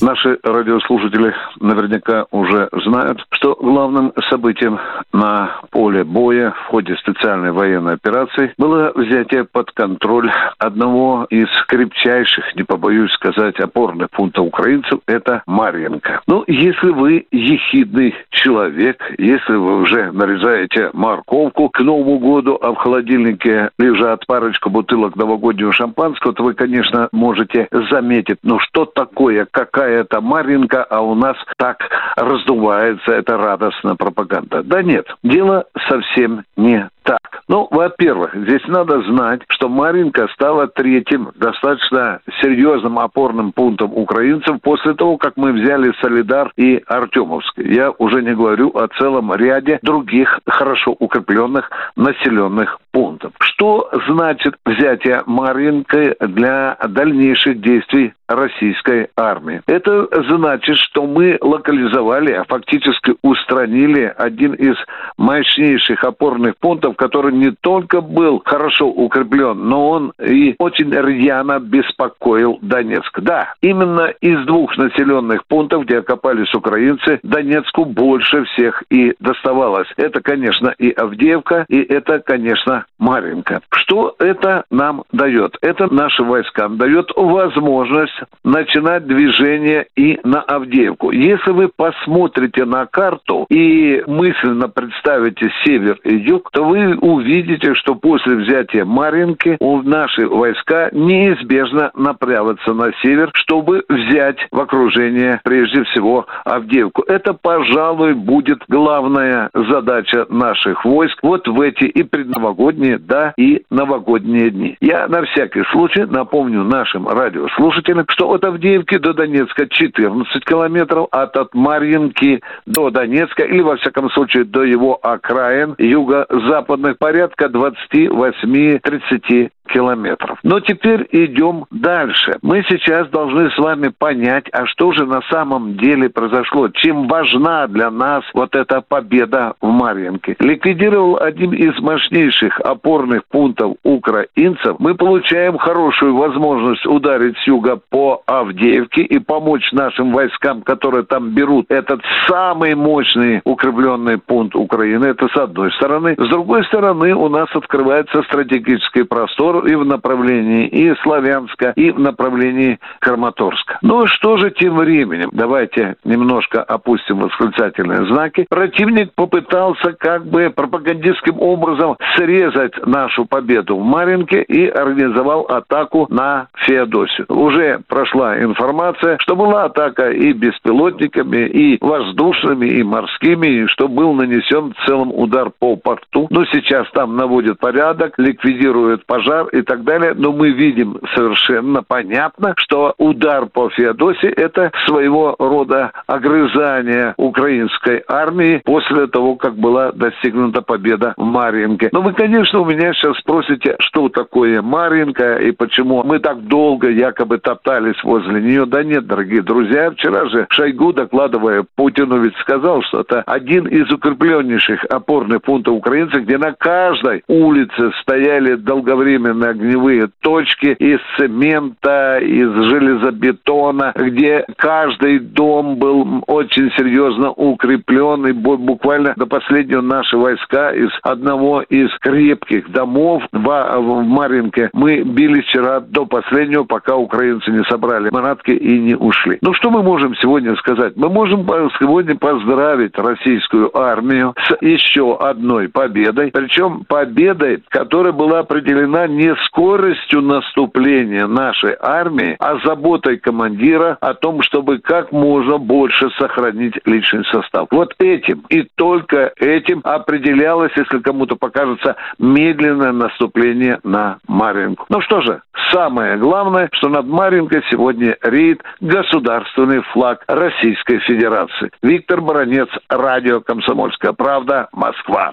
Наши радиослушатели наверняка уже знают, что главным событием на поле боя в ходе специальной военной операции было взятие под контроль одного из крепчайших, не побоюсь сказать, опорных пунктов украинцев – это Марьенко. Ну, если вы ехидный человек, если вы уже нарезаете морковку к Новому году, а в холодильнике лежат парочка бутылок новогоднего шампанского, то вы, конечно, можете заметить, ну что такое, какая это Маринка, а у нас так раздувается эта радостная пропаганда. Да нет, дело совсем не так. Ну, во-первых, здесь надо знать, что Маринка стала третьим достаточно серьезным опорным пунктом украинцев после того, как мы взяли Солидар и Артемовск. Я уже не говорю о целом ряде других хорошо укрепленных населенных пунктов. Что значит взятие Маринки для дальнейших действий российской армии? Это значит, что мы локализовали, а фактически устранили один из мощнейших опорных пунктов, который не только был хорошо укреплен, но он и очень рьяно беспокоил Донецк. Да, именно из двух населенных пунктов, где окопались украинцы, Донецку больше всех и доставалось. Это, конечно, и Авдеевка, и это, конечно, Маринка. Что это нам дает? Это нашим войскам дает возможность начинать движение и на Авдеевку. Если вы посмотрите на карту и мысленно представите север и юг, то вы увидите, что после взятия Маринки у наши войска неизбежно направятся на север, чтобы взять в окружение прежде всего Авдеевку. Это, пожалуй, будет главная задача наших войск вот в эти и предновогодние, да, и новогодние дни. Я на всякий случай напомню нашим радиослушателям, что от Авдеевки до Донецка 14 километров, а от Марьинки до Донецка, или во всяком случае до его окраин юго-западных порядка 28-30 километров. Но теперь идем дальше. Мы сейчас должны с вами понять, а что же на самом деле произошло, чем важна для нас вот эта победа в Марьинке. Ликвидировал один из мощнейших опорных пунктов украинцев. Мы получаем хорошую возможность ударить с юга по Авдеевке и помочь нашим войскам, которые там берут этот самый мощный укрепленный пункт Украины. Это с одной стороны. С другой стороны, у нас открывается стратегический простор и в направлении и Славянска, и в направлении Краматорска. Ну что же тем временем? Давайте немножко опустим восклицательные знаки. Противник попытался как бы пропагандистским образом срезать нашу победу в Маринке и организовал атаку на Феодосию. Уже прошла информация, что была атака и беспилотниками, и воздушными, и морскими, и что был нанесен в целом удар по порту. Но сейчас там наводят порядок, ликвидируют пожар и так далее. Но мы видим совершенно понятно, что удар по Феодосии – это своего рода огрызание украинской армии после того, как была достигнута победа в Марьинке. Но вы, конечно, у меня сейчас спросите, что такое Марьинка и почему мы так долго якобы топтались возле нее. Да нет, дорогие друзья, вчера же Шойгу, докладывая Путину, ведь сказал, что это один из укрепленнейших опорных пунктов украинцев, где на каждой улице стояли долговременные на огневые точки из цемента, из железобетона, где каждый дом был очень серьезно укреплен, и буквально до последнего наши войска из одного из крепких домов в Маринке мы били вчера до последнего, пока украинцы не собрали манатки и не ушли. Ну что мы можем сегодня сказать? Мы можем сегодня поздравить российскую армию с еще одной победой, причем победой, которая была определена не не скоростью наступления нашей армии, а заботой командира о том, чтобы как можно больше сохранить личный состав. Вот этим и только этим определялось, если кому-то покажется, медленное наступление на Маринку. Ну что же, самое главное, что над Маринкой сегодня реет государственный флаг Российской Федерации. Виктор Баранец, радио «Комсомольская правда», Москва.